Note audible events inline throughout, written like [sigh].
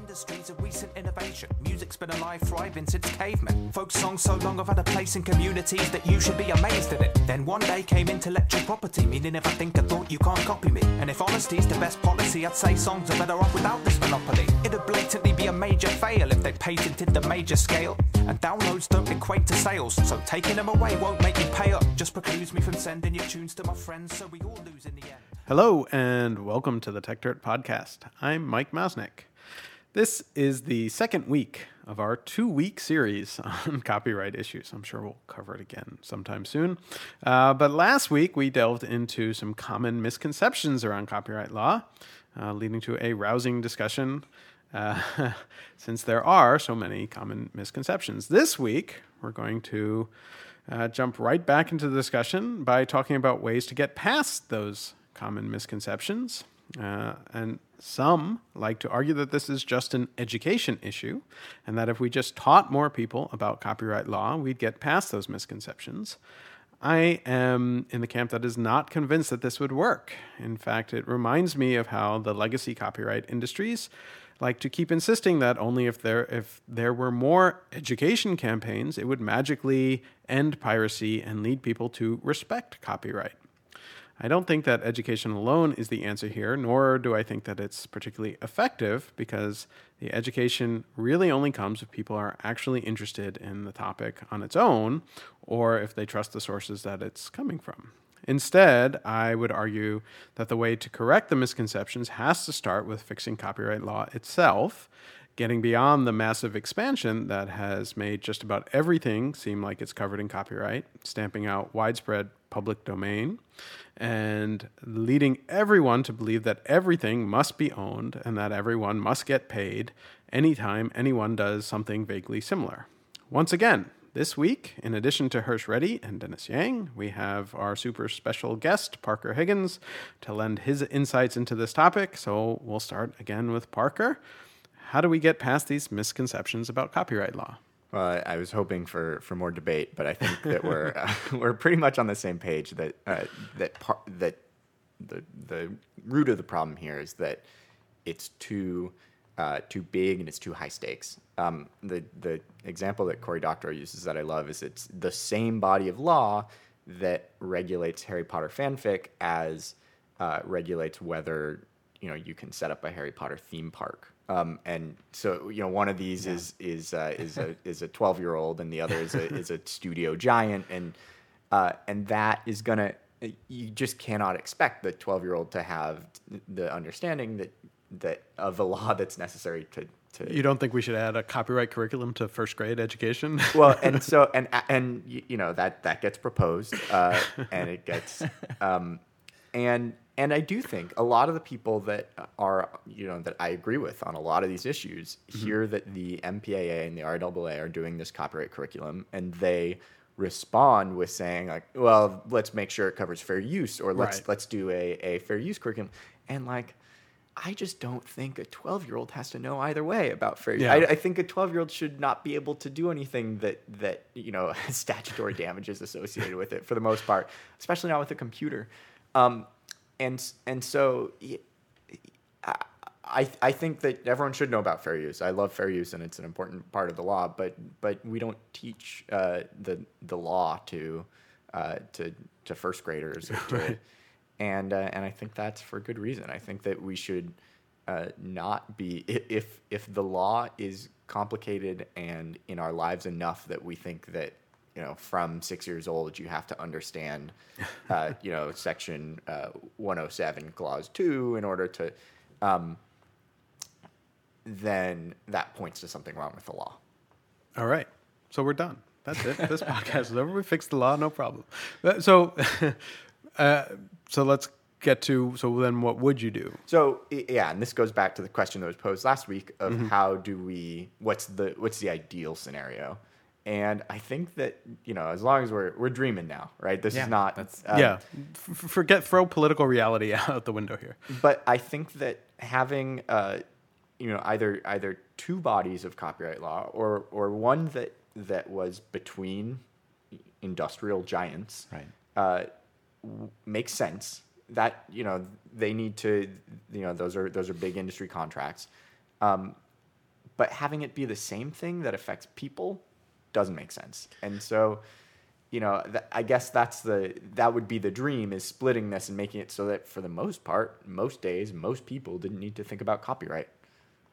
industry's a recent innovation. Music's been alive, thriving since cavemen. Folk songs so long have had a place in communities that you should be amazed at it. Then one day came intellectual property, meaning if I think a thought, you can't copy me. And if honesty's the best policy, I'd say songs are better off without this monopoly. It'd blatantly be a major fail if they patented the major scale. And downloads don't equate to sales, so taking them away won't make you pay up. Just precludes me from sending your tunes to my friends, so we all lose in the end. Hello, and welcome to the Techdirt Podcast. I'm Mike Masnick. This is the second week of our two week series on [laughs] copyright issues. I'm sure we'll cover it again sometime soon. Uh, but last week we delved into some common misconceptions around copyright law, uh, leading to a rousing discussion. Uh, [laughs] since there are so many common misconceptions. This week, we're going to uh, jump right back into the discussion by talking about ways to get past those common misconceptions. Uh, and some like to argue that this is just an education issue, and that if we just taught more people about copyright law, we'd get past those misconceptions. I am in the camp that is not convinced that this would work. In fact, it reminds me of how the legacy copyright industries like to keep insisting that only if there if there were more education campaigns, it would magically end piracy and lead people to respect copyright. I don't think that education alone is the answer here, nor do I think that it's particularly effective because the education really only comes if people are actually interested in the topic on its own or if they trust the sources that it's coming from. Instead, I would argue that the way to correct the misconceptions has to start with fixing copyright law itself, getting beyond the massive expansion that has made just about everything seem like it's covered in copyright, stamping out widespread public domain, and leading everyone to believe that everything must be owned and that everyone must get paid anytime anyone does something vaguely similar. Once again, this week, in addition to Hersh Reddy and Dennis Yang, we have our super special guest, Parker Higgins, to lend his insights into this topic. So we'll start again with Parker. How do we get past these misconceptions about copyright law? Well, I was hoping for, for more debate, but I think that we're [laughs] uh, we're pretty much on the same page. That uh, that par- that the the root of the problem here is that it's too uh, too big and it's too high stakes. Um, the the example that Cory Doctorow uses that I love is it's the same body of law that regulates Harry Potter fanfic as uh, regulates whether you know you can set up a Harry Potter theme park. Um, and so you know one of these yeah. is is uh, [laughs] is a is a twelve year old and the other is a is a studio giant and uh, and that is gonna you just cannot expect the twelve year old to have the understanding that that of the law that's necessary to to you don't think we should add a copyright curriculum to first grade education well and [laughs] so and and you know that that gets proposed uh, and it gets [laughs] um, and and I do think a lot of the people that are, you know, that I agree with on a lot of these issues mm-hmm. hear that the MPAA and the RIAA are doing this copyright curriculum, and they respond with saying like, "Well, let's make sure it covers fair use, or let's right. let's do a, a fair use curriculum," and like. I just don't think a 12 year old has to know either way about fair use. Yeah. I, I, think a 12 year old should not be able to do anything that, that you know, [laughs] statutory damages associated with it for the most part, especially not with a computer. Um, and and so I I think that everyone should know about fair use. I love fair use, and it's an important part of the law. But but we don't teach uh, the the law to uh, to to first graders, [laughs] to, and uh, and I think that's for good reason. I think that we should uh, not be if if the law is complicated and in our lives enough that we think that you know, from six years old, you have to understand, uh, [laughs] you know, section uh, 107, clause two, in order to, um, then that points to something wrong with the law. All right. So we're done. That's it. This [laughs] podcast is over. We fixed the law. No problem. Uh, so, [laughs] uh, so let's get to. So then, what would you do? So yeah, and this goes back to the question that was posed last week of mm-hmm. how do we? What's the what's the ideal scenario? And I think that you know, as long as we're we're dreaming now, right? This yeah, is not. Um, yeah, F- forget throw political reality [laughs] out the window here. But I think that having uh, you know either either two bodies of copyright law or or one that that was between industrial giants, right, uh, w- makes sense. That you know they need to you know those are those are big industry contracts. Um, but having it be the same thing that affects people doesn't make sense. And so, you know, th- I guess that's the that would be the dream is splitting this and making it so that for the most part, most days, most people didn't need to think about copyright.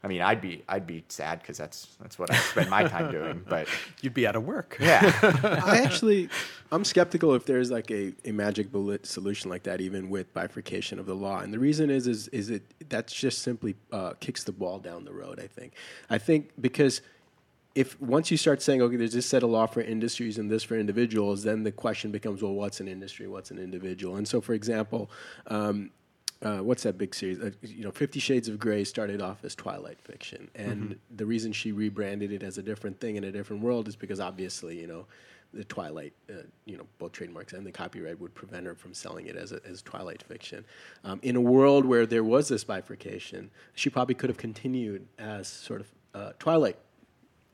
I mean, I'd be I'd be sad because that's that's what I spend my time doing. But [laughs] You'd be out of work. yeah, [laughs] I actually, I'm skeptical if there's like a, a magic bullet solution like that, even with bifurcation of the law. And the reason is, is, is it that's just simply uh, kicks the ball down the road. I think. I think because if once you start saying, okay, there's this set of law for industries and this for individuals, then the question becomes, well, what's an industry? What's an individual? And so, for example. Um, uh, what's that big series? Uh, you know, Fifty Shades of Grey started off as Twilight fiction, and the reason she rebranded it as a different thing in a different world is because obviously, you know, the Twilight, uh, you know, both trademarks and the copyright would prevent her from selling it as a, as Twilight fiction. Um, in a world where there was this bifurcation, she probably could have continued as sort of uh, Twilight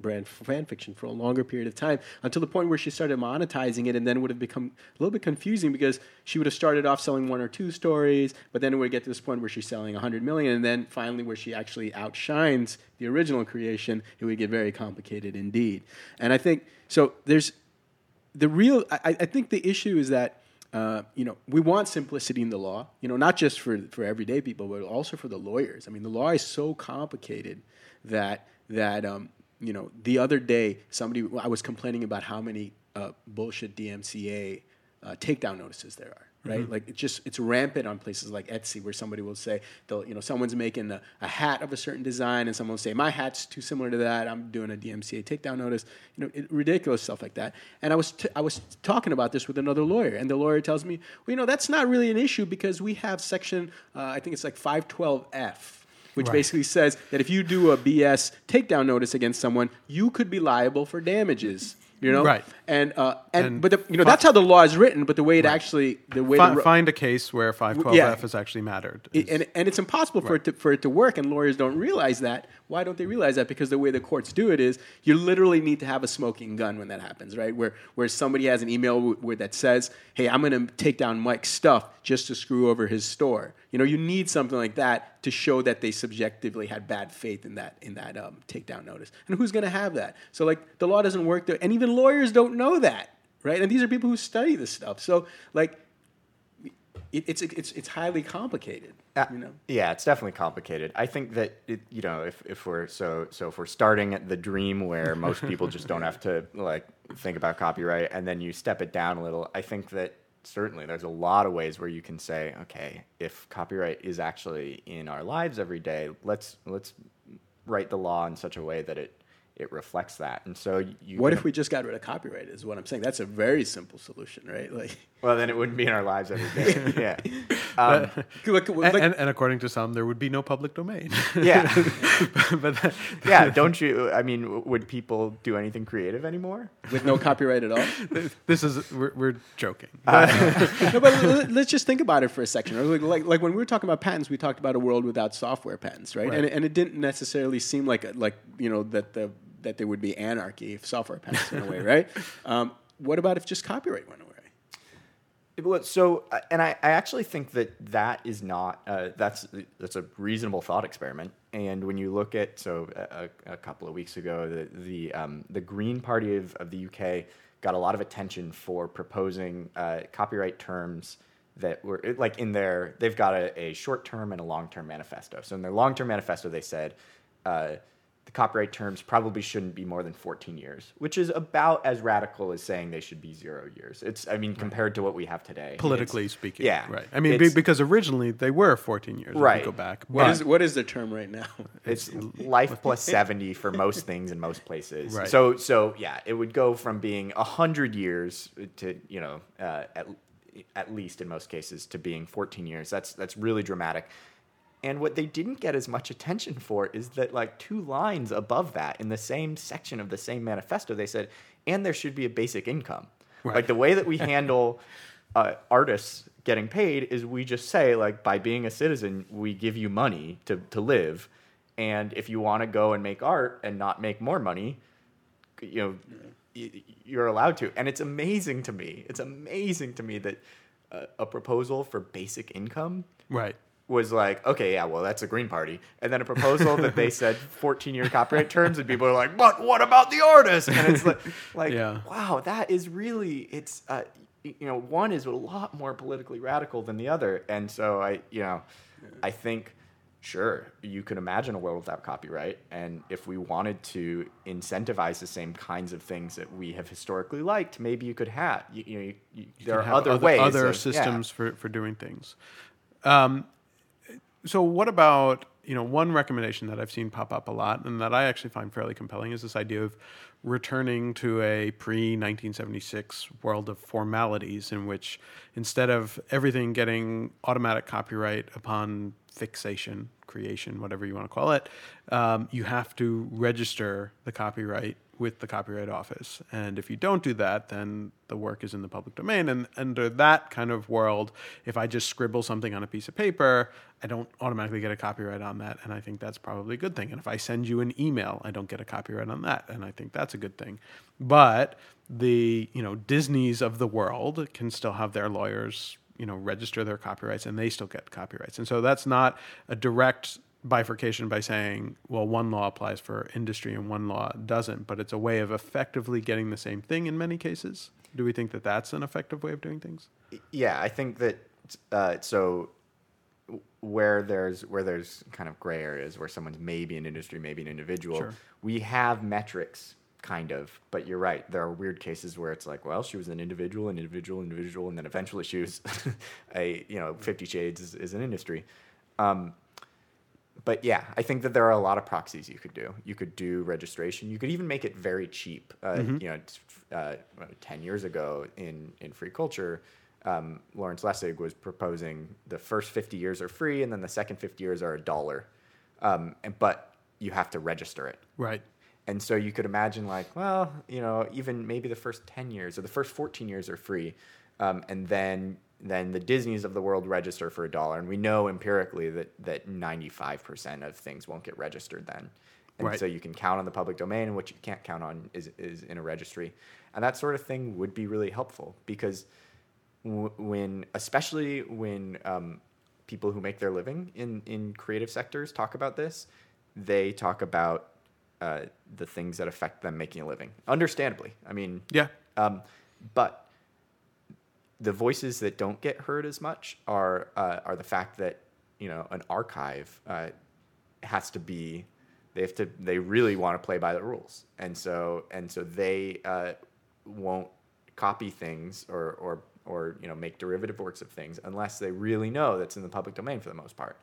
brand fan fiction for a longer period of time until the point where she started monetizing it and then would have become a little bit confusing because she would have started off selling one or two stories but then it would get to this point where she's selling 100 million and then finally where she actually outshines the original creation it would get very complicated indeed. And i think so there's the real I, I think the issue is that uh, you know we want simplicity in the law you know not just for for everyday people but also for the lawyers. I mean the law is so complicated that that um, you know the other day somebody i was complaining about how many uh, bullshit dmca uh, takedown notices there are right? Like it's just it's rampant on places like etsy where somebody will say they'll you know someone's making a, a hat of a certain design and someone will say my hat's too similar to that. I'm doing a dmca takedown notice. You know it, ridiculous stuff like that. And i was t- i was talking about this with another lawyer and the lawyer tells me well you know that's not really an issue because we have section uh, i think it's like 512f which Right. basically says that if you do a BS takedown notice against someone, you could be liable for damages. You know, Right. And uh, and, And but the, you know fi- that's how the law is written. But the way it actually the way Fi- the, ro- find a case where 512F has actually mattered. it- and, and it's impossible for it to for it to work, and lawyers don't realize that. Why don't they realize that? Because the way the courts do it is, you literally need to have a smoking gun when that happens, right? Where where somebody has an email w- where that says, "Hey, I'm going to take down Mike's stuff just to screw over his store." You know, you need something like that to show that they subjectively had bad faith in that in that um, takedown notice. And who's going to have that? So like the law doesn't work there, and even lawyers don't know that, right? And these are people who study this stuff. So like it, it's it's it's highly complicated. Uh, you know. Yeah, it's definitely complicated. I think that it, you know, if, if we're so so if we're starting at the dream where [laughs] most people just don't have to like think about copyright, and then you step it down a little, I think that certainly there's a lot of ways where you can say, okay, if copyright is actually in our lives every day, let's let's write the law in such a way that it it reflects that. And so you. What if we just got rid of copyright? Is what I'm saying. That's a very simple solution, right? [laughs] Like, Well, then it wouldn't be in our lives every day. [laughs] yeah. Um, [laughs] like, and, like- and, and according to some, there would be no public domain. yeah. but that- yeah. Don't you? I mean, would people do anything creative anymore? with no copyright at all. this is we're, we're joking. no, but let- let's just think about it for a second. Like, like, like when we were talking about patents, we talked about a world without software patents, right? Right. And, and it didn't necessarily seem like like you know that the that there would be anarchy if software patents went away, right? [laughs] Um, what about if just copyright went away? So, uh, and I, I actually think that that is not uh, that's that's a reasonable thought experiment. And when you look at so a, a a couple of weeks ago, the the um, the Green Party of, of the UK got a lot of attention for proposing uh, copyright terms that were like in their they've got a, a short term and a long term manifesto. So in their long term manifesto, they said. Uh, the copyright terms probably shouldn't be more than 14 years, which is about as radical as saying they should be zero years. It's, I mean, compared to what we have today. Politically speaking, yeah, right. I mean, be, because originally they were 14 years. If Right. you go back. What but- is what is the term right now? [laughs] It's life plus 70 for most things in most places. Right. So, so yeah, it would go from being 100 years to, you know, uh, at, at least in most cases, to being 14 years. That's, that's really dramatic. And what they didn't get as much attention for is that, like, two lines above that in the same section of the same manifesto, they said, and there should be a basic income. Right. Like, the way that we [laughs] handle uh, artists getting paid is we just say, like, by being a citizen, we give you money to, to live. And if you want to go and make art and not make more money, you know, you're allowed to. And it's amazing to me. It's amazing to me that uh, a proposal for basic income right. Was like, okay, yeah, well, that's a Green Party, and then a proposal that they [laughs] said 14 year copyright terms, and people are like, but what about the artist? And it's like, [laughs] like Yeah. wow, that is really it's uh, you know one is a lot more politically radical than the other, and so I you know I think sure you can imagine a world without copyright, and if we wanted to incentivize the same kinds of things that we have historically liked, maybe you could have you, you know you, you, there are have other, ways other of- yeah. systems for, for doing things. Um, so what about you know one recommendation that I've seen pop up a lot and that I actually find fairly compelling is this idea of returning to a pre 1976 world of formalities in which instead of everything getting automatic copyright upon fixation, creation, whatever you want to call it, um, you have to register the copyright with the Copyright Office. And if you don't do that, then the work is in the public domain. And under that kind of world, if I just scribble something on a piece of paper, I don't automatically get a copyright on that. And I think that's probably a good thing. And if I send you an email, I don't get a copyright on that. And I think that's a good thing. But the, you know, Disneys of the world can still have their lawyers, you know, register their copyrights and they still get copyrights. And so that's not a direct bifurcation by saying, well, one law applies for industry and one law doesn't, but it's a way of effectively getting the same thing in many cases. Do we think that that's an effective way of doing things? yeah i think that uh, so where there's where there's kind of gray areas where someone's maybe an industry maybe an individual Sure. we have metrics kind of but you're right there are weird cases where it's like well she was an individual an individual individual and then eventually she was [laughs] a you know 50 shades is, is an industry um, but yeah, I think that there are a lot of proxies you could do. You could do registration. You could even make it very cheap. Uh, You know, uh, ten years ago in in free culture, um, Lawrence Lessig was proposing the first fifty years are free, and then the second fifty years are a dollar. Um, and, but you have to register it. Right. And so you could imagine, like, well, you know, even maybe the first 10 years or the first 14 years are free. Um, and then then the Disneys of the world register for a dollar. And we know empirically that, that 95% of things won't get registered then. And Right. so you can count on the public domain, and what you can't count on is, is in a registry. And that sort of thing would be really helpful because w- when, especially when um, people who make their living in, in creative sectors talk about this, they talk about uh, the things that affect them making a living. Understandably, I mean, Yeah. um, but the voices that don't get heard as much are uh, are the fact that you know an archive uh, has to be they have to they really want to play by the rules, and so and so they uh, won't copy things or or or you know make derivative works of things unless they really know that's in the public domain for the most part.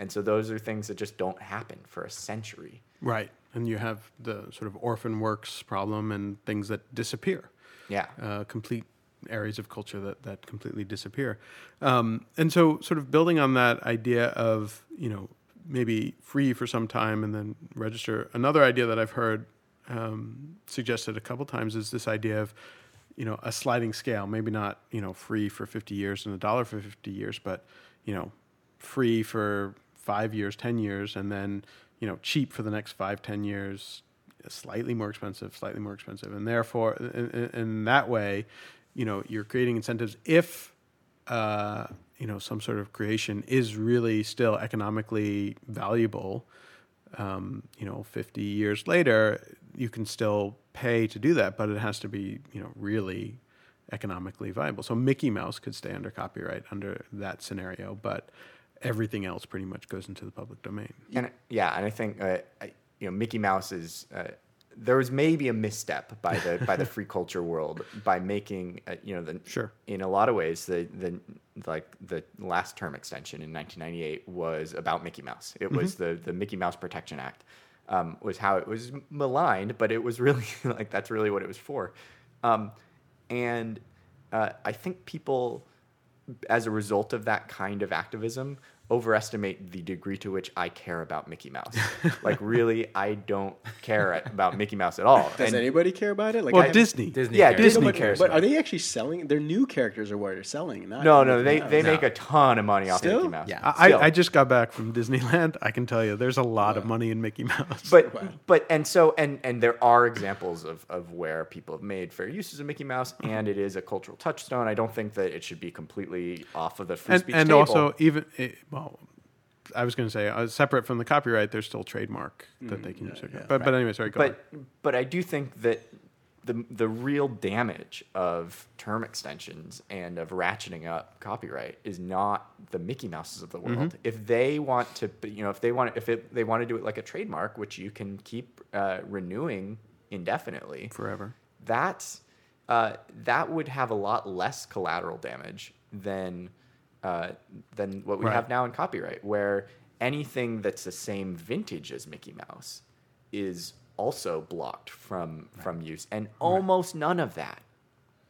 And so those are things that just don't happen for a century. Right. And you have the sort of orphan works problem and things that disappear. Yeah. uh, complete areas of culture that, that completely disappear. Um, and so, sort of building on that idea of, you know, maybe free for some time and then register. Another idea that I've heard um, suggested a couple times is this idea of, you know, a sliding scale. Maybe not, you know, free for 50 years and a dollar for 50 years, but, you know, free for five years, 10 years, and then, you know, cheap for the next five, ten years, slightly more expensive, slightly more expensive. And therefore, in- in that way, you know, you're creating incentives if, uh, you know, some sort of creation is really still economically valuable. Um, you know, 50 years later, you can still pay to do that, but it has to be, you know, really economically viable. So Mickey Mouse could stay under copyright under that scenario, but everything else pretty much goes into the public domain. And yeah, and I think uh, I, you know Mickey Mouse is uh, there was maybe a misstep by the by the [laughs] free culture world by making uh, you know the Sure. in a lot of ways the the like the last term extension in 1998 was about Mickey Mouse. It was the the Mickey Mouse Protection Act um, was how it was maligned, but it was really [laughs] like that's really what it was for. Um, and uh, I think people, as a result of that kind of activism, overestimate the degree to which I care about Mickey Mouse. [laughs] like, really, I don't care about Mickey Mouse at all. Does And- anybody care about it? Like Well, I- Disney. Disney. Yeah, cares. Disney but, cares But are they actually selling? Their new characters are what they're selling. Not no, no, Mickey they, Mouse. they No. make a ton of money off Still? Mickey Mouse. Yeah. I, Still. I just got back from Disneyland. I can tell you, there's a lot of money in Mickey Mouse. but Wow. but and so and and there are examples of of where people have made fair uses of Mickey Mouse, and it is a cultural touchstone. I don't think that it should be completely off of the free and, speech and table. also even eh, well I was going to say, uh, separate from the copyright, there's still trademark that they can use. yeah. But but anyway, sorry. Go but but I do think that the the real damage of term extensions and of ratcheting up copyright is not the Mickey Mouses of the Mm-hmm. world. If they want to, you know, if they want if it, they want to do it like a trademark, which you can keep uh, renewing indefinitely forever. that's uh, that would have a lot less collateral damage than uh, than what we Right. have now in copyright, where anything that's the same vintage as Mickey Mouse is also blocked from from use, and almost none of that,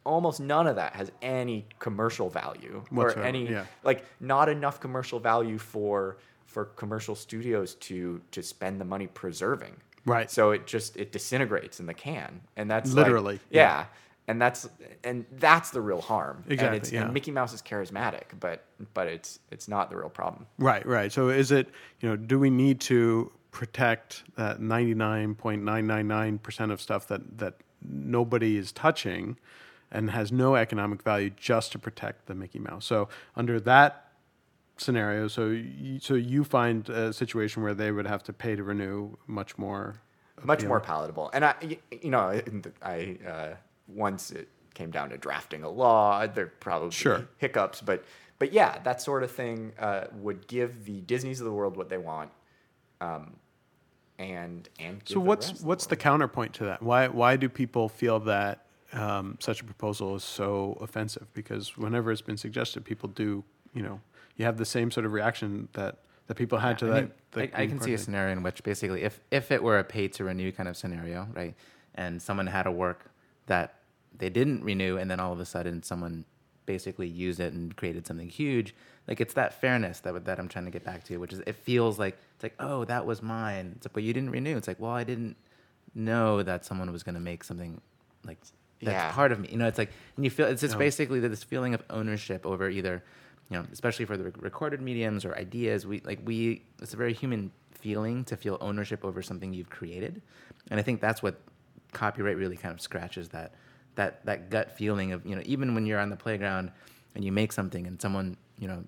almost none of that has any commercial value or any yeah. like not enough commercial value for for commercial studios to to spend the money preserving. Right. So it just it disintegrates in the can, and that's like- Literally, yeah. And that's and that's the real harm. Exactly, And, it's, yeah. and Mickey Mouse is charismatic, but but it's it's not the real problem. Right, right. So is it, you know, do we need to protect that 99.999% of stuff that, that nobody is touching and has no economic value just to protect the Mickey Mouse? So under that scenario, so you, so you find a situation where they would have to pay to renew much more. Much more palatable. And I you know I uh, once it came down to drafting a law, there probably Sure. hiccups, but but yeah, that sort of thing uh, would give the Disneys of the world what they want. Um, and and So the what's the what's the world- counterpoint to that? Why why do people feel that um, such a proposal is so offensive? Because whenever it's been suggested, people do you know you have the same sort of reaction that that people had to I that. mean, the I, I can see a scenario in which basically, if if it were a pay to renew kind of scenario, right, and someone had a work that they didn't renew, and then all of a sudden someone basically used it and created something huge, like it's that fairness that that I'm trying to get back to, which is it feels like it's like oh that was mine, it's like but you didn't renew. It's like well I didn't know that someone was going to make something like that's Yeah. part of me. You know, it's like and you feel it's just No. basically this feeling of ownership over either you know, especially for the rec- recorded mediums or ideas, we like we it's a very human feeling to feel ownership over something you've created, and I think that's what copyright really kind of scratches that that that gut feeling of you know even when you're on the playground and you make something and someone you know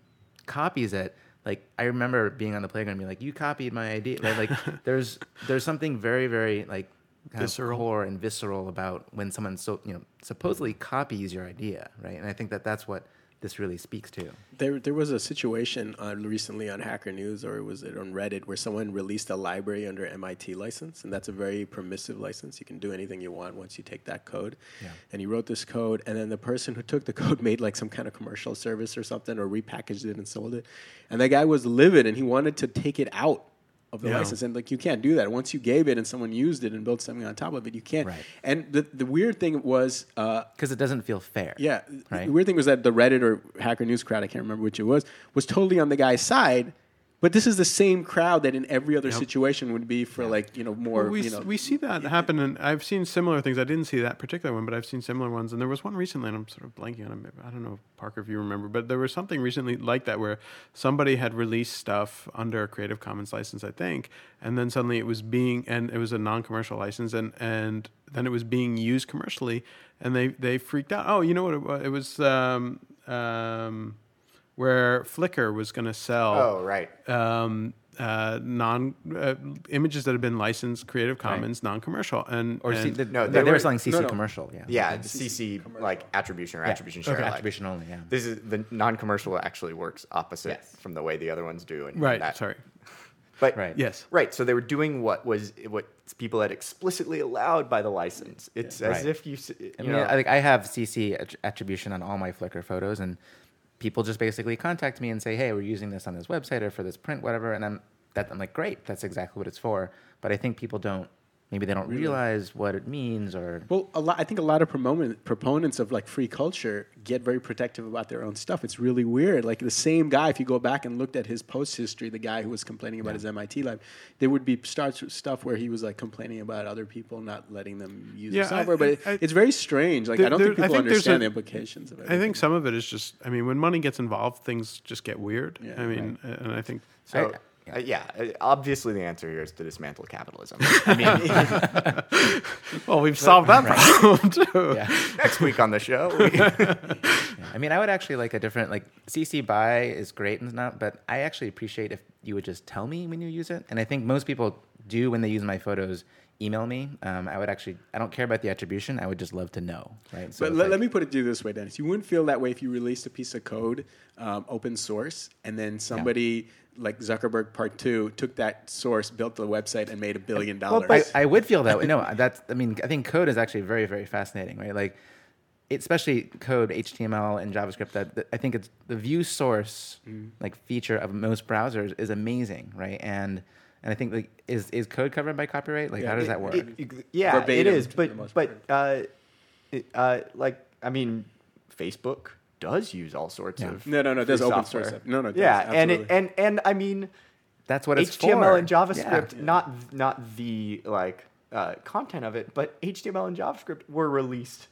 copies it. Like I remember being on the playground and being like, "You copied my idea." Like, like [laughs] there's there's something very very like kind Visceral. of core and visceral about when someone so you know supposedly copies your idea, right? And I think that that's what this really speaks to. There, there was a situation uh, recently on Hacker News, or was it on Reddit, where someone released a library under MIT license, and that's a very permissive license. You can do anything you want once you take that code. Yeah. And he wrote this code, and then the person who took the code [laughs] made like some kind of commercial service or something, or repackaged it and sold it. And that guy was livid, and he wanted to take it out of the Yeah. license. And like you can't do that. Once you gave it and someone used it and built something on top of it, you can't. Right. And the the weird thing was. Uh, because it doesn't feel fair. yeah. Right. The weird thing was that the Reddit or Hacker News crowd, I can't remember which it was, was totally on the guy's side. But this is the same crowd that in every other situation would be for like, you know, more, Well, we, you know. we see that happen, and I've seen similar things. I didn't see that particular one, but I've seen similar ones. And there was one recently, and I'm sort of blanking on it. I don't know, Parker, if you remember, but there was something recently like that where somebody had released stuff under a Creative Commons license, I think, and then suddenly it was being, and it was a non-commercial license, and and then it was being used commercially, and they they freaked out. Oh, you know what? It was, it was um, um, where Flickr was going to sell Oh right. um, uh, non uh, images that have been licensed Creative Commons, non-commercial, and Or C- the, No, no, they they, were were- selling CC no, no. commercial. Yeah. Yeah, the CC like attribution or attribution share. Okay. alike. Attribution only. Yeah. This is the non-commercial actually works opposite Yes. from the way the other ones do. And right. that- sorry. But Right. Yes. Right. So they were doing what was what people had explicitly allowed by the license. It's as Right. if you, you I mean, know, I, like I have CC attribution on all my Flickr photos, and people just basically contact me and say, "Hey, we're using this on this website or for this print, whatever." And I'm that I'm like, "Great, that's exactly what it's for." But I think people don't. Maybe they don't realize what it means, or well, a lot, I think a lot of proponent, proponents of like free culture get very protective about their own stuff. It's really weird. Like the same guy, if you go back and looked at his post history, the guy who was complaining about his MIT lab, there would be starts stuff where he was like complaining about other people not letting them use Yeah, the software. I- but it, I- it's very strange. Like There- I don't there- think people think understand a- the implications of it. I think some of it is just. I mean, when money gets involved, things just get weird. Yeah, I mean, uh, and I think so. I- uh, yeah, uh, obviously the answer here is to dismantle capitalism. I mean, [laughs] [laughs] well, we've solved that problem too. [laughs] yeah. next week on the show, we- I I mean, I would actually like a different like CC BY is great and not, but I actually appreciate if you would just tell me when you use it. And I think most people do when they use my photos. Email me. Um, I would actually. I don't care about the attribution. I would just love to know. Right. But it's let, like- let me put it to you this way, Dennis. You wouldn't feel that way if you released a piece of code, um, open source, and then somebody like Zuckerberg Part Two took that source, built the website, and made a billion dollars. I, I would feel that way. No, [laughs] that's. I mean, I think code is actually very, very fascinating, right? Like, it- especially code, HTML, and JavaScript. That, that I think it's the view source Mm. like feature of most browsers is amazing, right? And and I think like is is code covered by copyright? Like, Yeah, how does it- that work? It- it- yeah, Verbatim it is. But but uh, it, uh, like I mean, Facebook does use all sorts Yeah. of No, no, no, it does free open software. source stuff. No, no, it does, yeah, and it, and and I mean, that's what it's HTML for. and JavaScript, Yeah. not not the like uh, content of it, but HTML and JavaScript were released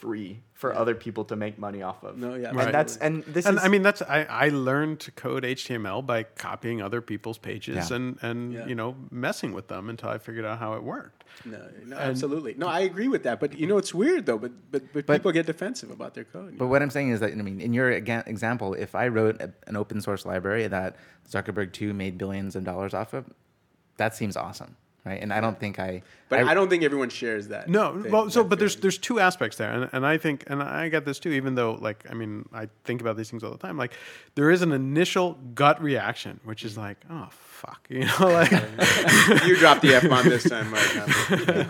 free for other people to make money off of. No, yeah, and Right. that's and this and is I mean that's I, I learned to code HTML by copying other people's pages Yeah. and and Yeah. you know messing with them until I figured out how it worked. no, no, absolutely. No, I agree with that. But you know, it's weird though. But but, but, But- people get defensive about their code. But what I'm saying is that I mean, in your example, if I wrote a, an open source library that Zuckerberg two made billions of dollars off of, that seems awesome, right? And I don't think I. But I, don't think everyone shares that. No, thing- well, so that but there's feeling. there's two aspects there, and and I think and I get this too. Even though like I mean I think about these things all the time. Like there is an initial gut reaction, which is like oh fuck, you know, [laughs] like. [laughs] you dropped the f bomb this time, Mike.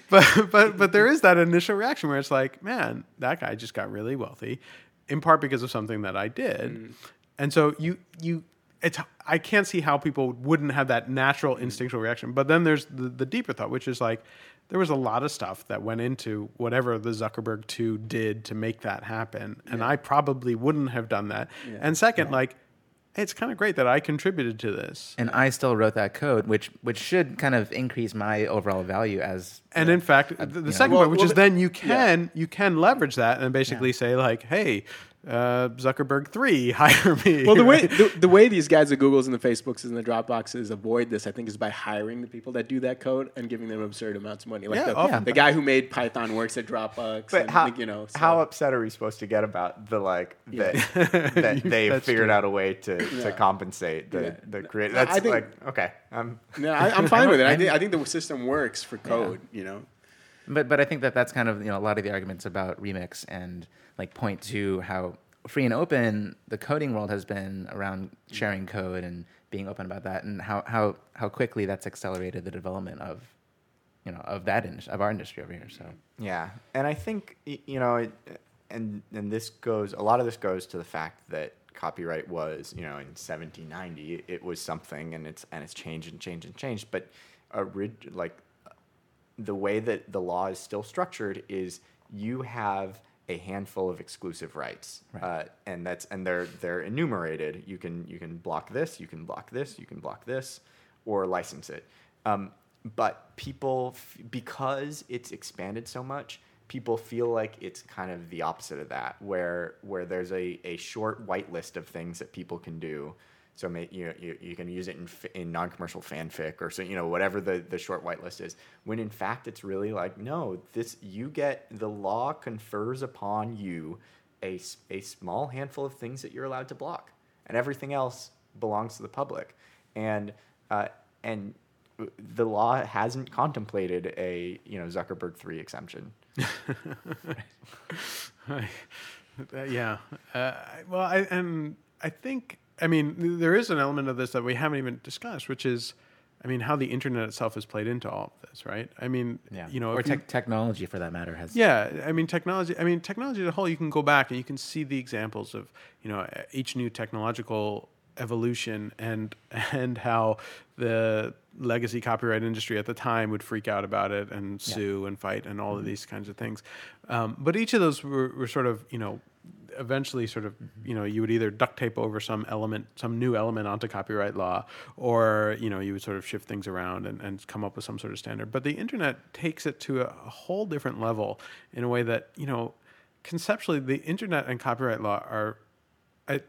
[laughs] but but but there is that initial reaction where it's like, man, that guy just got really wealthy, in part because of something that I did, mm. and so you you it's I can't see how people wouldn't have that natural instinctual reaction. But then there's the, the deeper thought, which is like there was a lot of stuff that went into whatever the Zuckerberg two did to make that happen, and I probably wouldn't have done that. And second, like. It's kind of great that I contributed to this. and I still wrote that code, which which should kind of increase my overall value as. And in fact, the, the you know. second Well, point, which well, is the- then you can you can leverage that and basically say like, hey, uh, Zuckerberg three, [laughs] hire me. Well, the way [laughs] the, the way these guys, the Googles and the Facebooks and the Dropboxes avoid this, I think, is by hiring the people that do that code and giving them absurd amounts of money. Like Yeah, the, often. the guy who made Python works at Dropbox. But and, how you know, so- how upset are we supposed to get about the like that [laughs] that they've figured true. out a way to, Yeah. to compensate the Yeah. the creator? I That's think- like okay, um, No, I, I'm fine with it. I think, I think the system works for code. You know, But but I think that that's kind of you know a lot of the arguments about remix and like point to how free and open the coding world has been around sharing code and being open about that and how how how quickly that's accelerated the development of you know of that industry, of our industry over here. So Yeah, and I think you know, it, and and this goes a lot of this goes to the fact that copyright was you know in 1790 it was something and it's and it's changed and changed and changed, but orig- like the way that the law is still structured is you have a handful of exclusive rights, Right. uh, and that's and they're they're enumerated. You can you can block this, you can block this, you can block this, or license it. Um, but people, f- because it's expanded so much, people feel like it's kind of the opposite of that, where where there's a, a short white list of things that people can do. So you, you you can use it in in non-commercial fanfic or so you know whatever the, the short whitelist is. When in fact it's really like no, this you get the law confers upon you a a small handful of things that you're allowed to block, and everything else belongs to the public. And uh, and the law hasn't contemplated a you know Zuckerberg three exemption. [laughs] [laughs] Uh, yeah. Uh, well, I, and I think, I mean, there is an element of this that we haven't even discussed, which is, I mean, how the internet itself has played into all of this, right? I mean, yeah, you know, or if you- technology for that matter has yeah, I mean technology. I mean technology as a whole. You can go back and you can see the examples of you know each new technological evolution and [laughs] and how the legacy copyright industry at the time would freak out about it and Yeah. sue and fight and all of these kinds of things. Um, but each of those were, were sort of you know eventually sort of you know you would either duct tape over some element some new element onto copyright law or you know you would sort of shift things around and, and come up with some sort of standard. But the internet takes it to a, whole different level in a way that you know conceptually the internet and copyright law are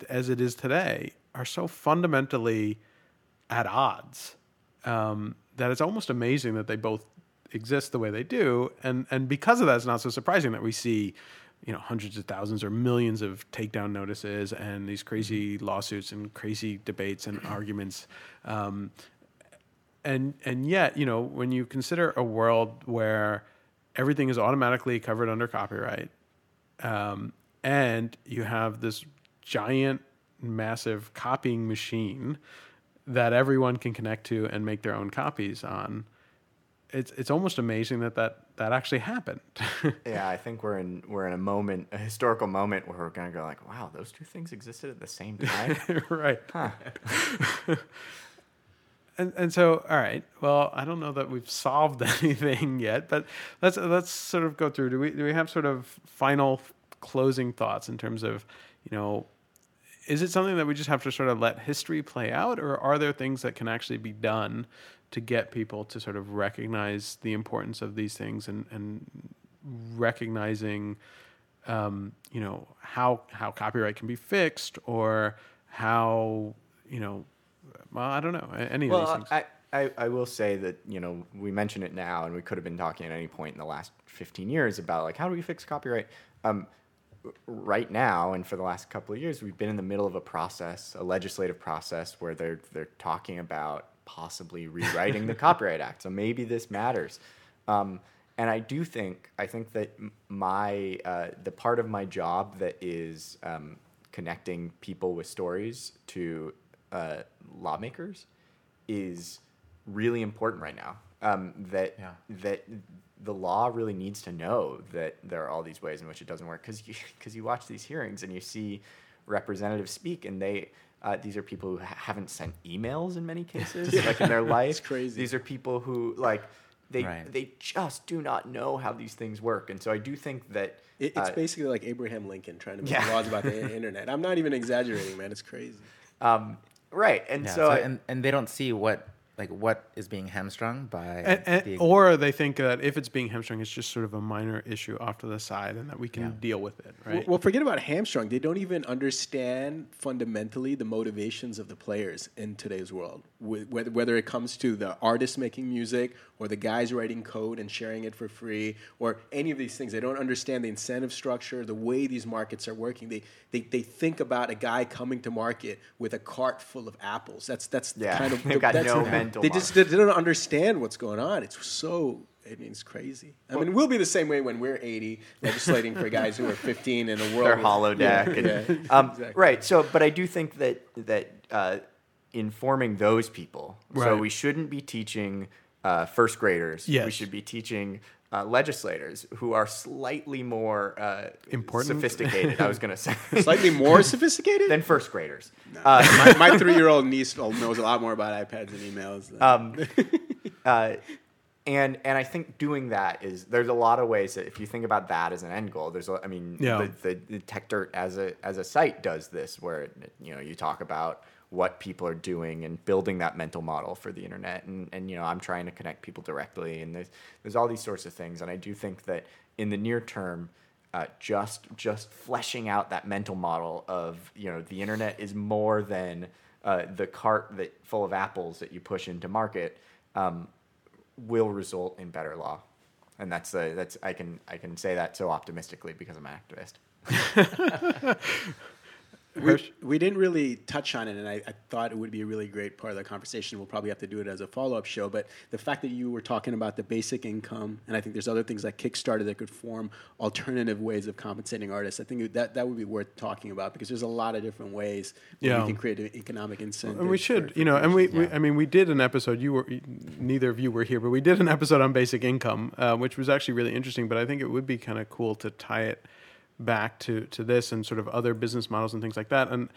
as it is today are so fundamentally at odds um, that it's almost amazing that they both exist the way they do, and and because of that, it's not so surprising that we see you know hundreds of thousands or millions of takedown notices and these crazy lawsuits and crazy debates and [clears throat] arguments. Um, and and yet you know when you consider a world where everything is automatically covered under copyright um, and you have this giant massive copying machine that everyone can connect to and make their own copies on it's it's almost amazing that that, that actually happened. [laughs] Yeah, I think we're in we're in a moment, a historical moment where we're gonna go like, wow, those two things existed at the same time. [laughs] right. [laughs] And and so all right well i don't know that we've solved anything yet but let's let's sort of go through. Do we do we have sort of final closing thoughts in terms of you know is it something that we just have to sort of let history play out or are there things that can actually be done to get people to sort of recognize the importance of these things and and recognizing um, you know how how copyright can be fixed or how you know well i don't know any of these things I, I I will say that you know we mention it now, and we could have been talking at any point in the last 15 years about like how do we fix copyright. Um, right now, and for the last couple of years, we've been in the middle of a process, a legislative process, where they're they're talking about possibly rewriting the Copyright Act. So maybe this matters. Um, and I do think I think that my uh, the part of my job that is um, connecting people with stories to uh, lawmakers is really important right now. Um, that Yeah. that the law really needs to know that there are all these ways in which it doesn't work because you, cause you watch these hearings and you see representatives speak and they uh, these are people who ha- haven't sent emails in many cases [laughs] like in their life crazy. these are people who like they Right. they just do not know how these things work and so i do think that It, it's uh, basically like Abraham Lincoln trying to make Yeah. laws about the [laughs] internet. I'm not even exaggerating, man. It's crazy. um, right and Yeah, so, so, I- and and they don't see what like what is being hamstrung by and, and- the, or they think that if it's being hamstrung, it's just sort of a minor issue off to the side, and that we can Yeah. deal with it, Well- right? Well, forget about hamstrung. They don't even understand fundamentally the motivations of the players in today's world. Whether, whether it comes to the artist making music or the guys writing code and sharing it for free or any of these things, they don't understand the incentive structure, the way these markets are working. They, they, they think about a guy coming to market with a cart full of apples. That's that's Yeah, kind of [laughs] they've got that's no the- mental They just they don't understand what's going on. It's so. I mean, it's crazy. I mean, we'll be the same way when we're 80, legislating for guys who are 15 in a world. their with- holodeck. Yeah, and, yeah, um, [laughs] exactly. Right. So, but I do think that that uh, informing those people. So we shouldn't be teaching uh, first graders. Yes. We should be teaching. Uh, legislators who are slightly more uh, Important? sophisticated. I was going to say [laughs] Slightly more sophisticated? than first graders. Uh, [laughs] my, my three-year-old niece knows a lot more about iPads and emails. Than, um, [laughs] uh, and and I think doing that is there's a lot of ways that if you think about that as an end goal, there's a, I mean Yeah. the, the, the Techdirt as a as a site does this where you know you talk about what people are doing and building that mental model for the internet. And and you know I'm trying to connect people directly and there's there's all these sorts of things. And I do think that in the near term uh, just just fleshing out that mental model of you know the internet is more than uh, the cart that full of apples that you push into market um, will result in better law, and that's uh, that's I can I can say that so optimistically because I'm an activist. [laughs] [laughs] we, we didn't really touch on it, and I, I thought it would be a really great part of the conversation. We'll probably have to do it as a follow-up show. But the fact that you were talking about the basic income, and I think there's other things like Kickstarter that could form alternative ways of compensating artists. I think that that would be worth talking about because there's a lot of different ways Yeah. we can create an economic incentive. and we should, for you know, and we, we, I mean, we did an episode. You were, neither of you were here, but we did an episode on basic income, uh, which was actually really interesting. But I think it would be kind of cool to tie it back to to this and sort of other business models and things like that. And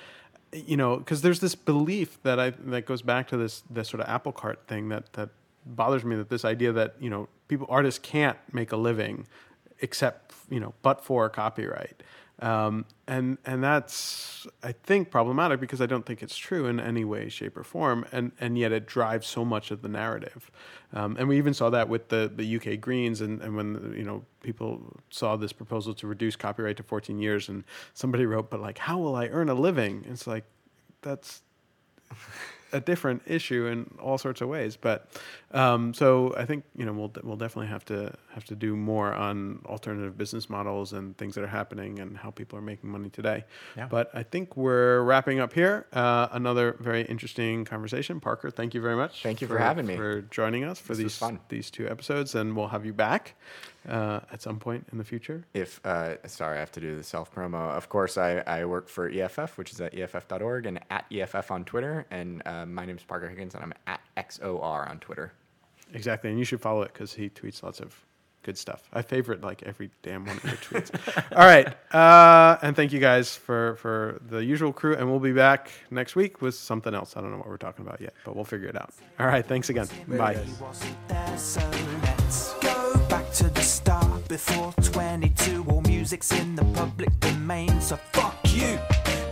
you know, because there's this belief that I that goes back to this this sort of apple cart thing that that bothers me. That this idea that you know people artists can't make a living except you know but for copyright um, and and that's I think problematic because I don't think it's true in any way, shape, or form, and and yet it drives so much of the narrative, um, and we even saw that with the the UK Greens, and and when you know people saw this proposal to reduce copyright to 14 years, and somebody wrote, but like how will I earn a living? It's like that's a different issue in all sorts of ways. But um, so I think you know we'll we'll definitely have to have to do more on alternative business models and things that are happening and how people are making money today. Yeah. But I think we're wrapping up here. Uh, another very interesting conversation. Parker, thank you very much. Thank you for having me. for joining us for This these fun. these two episodes, and we'll have you back uh, at some point in the future. If uh, sorry, I have to do the self promo. Of course, I, I work for EFF, which is at EFF.org and at EFF on Twitter. And uh, my name is Parker Higgins, and I'm at XOR on Twitter. Exactly, and you should follow it because he tweets lots of good stuff. I favorite like every damn one of your tweets. [laughs] All right, uh, and thank you guys for for the usual crew, and we'll be back next week with something else. I don't know what we're talking about yet, but we'll figure it out. All right, thanks again. Bye. Before 22. All music's in the public domain, so fuck you.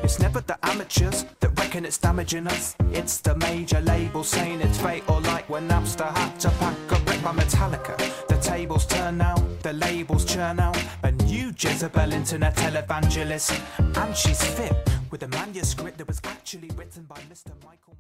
It's never the amateurs that reckon it's damaging us. It's the major label saying it's fatal, like when Napster had to pack a brick by Metallica. The tables turn now, the labels churn out. A new Jezebel internet televangelist, and she's fit with a manuscript that was actually written by Mr. Michael.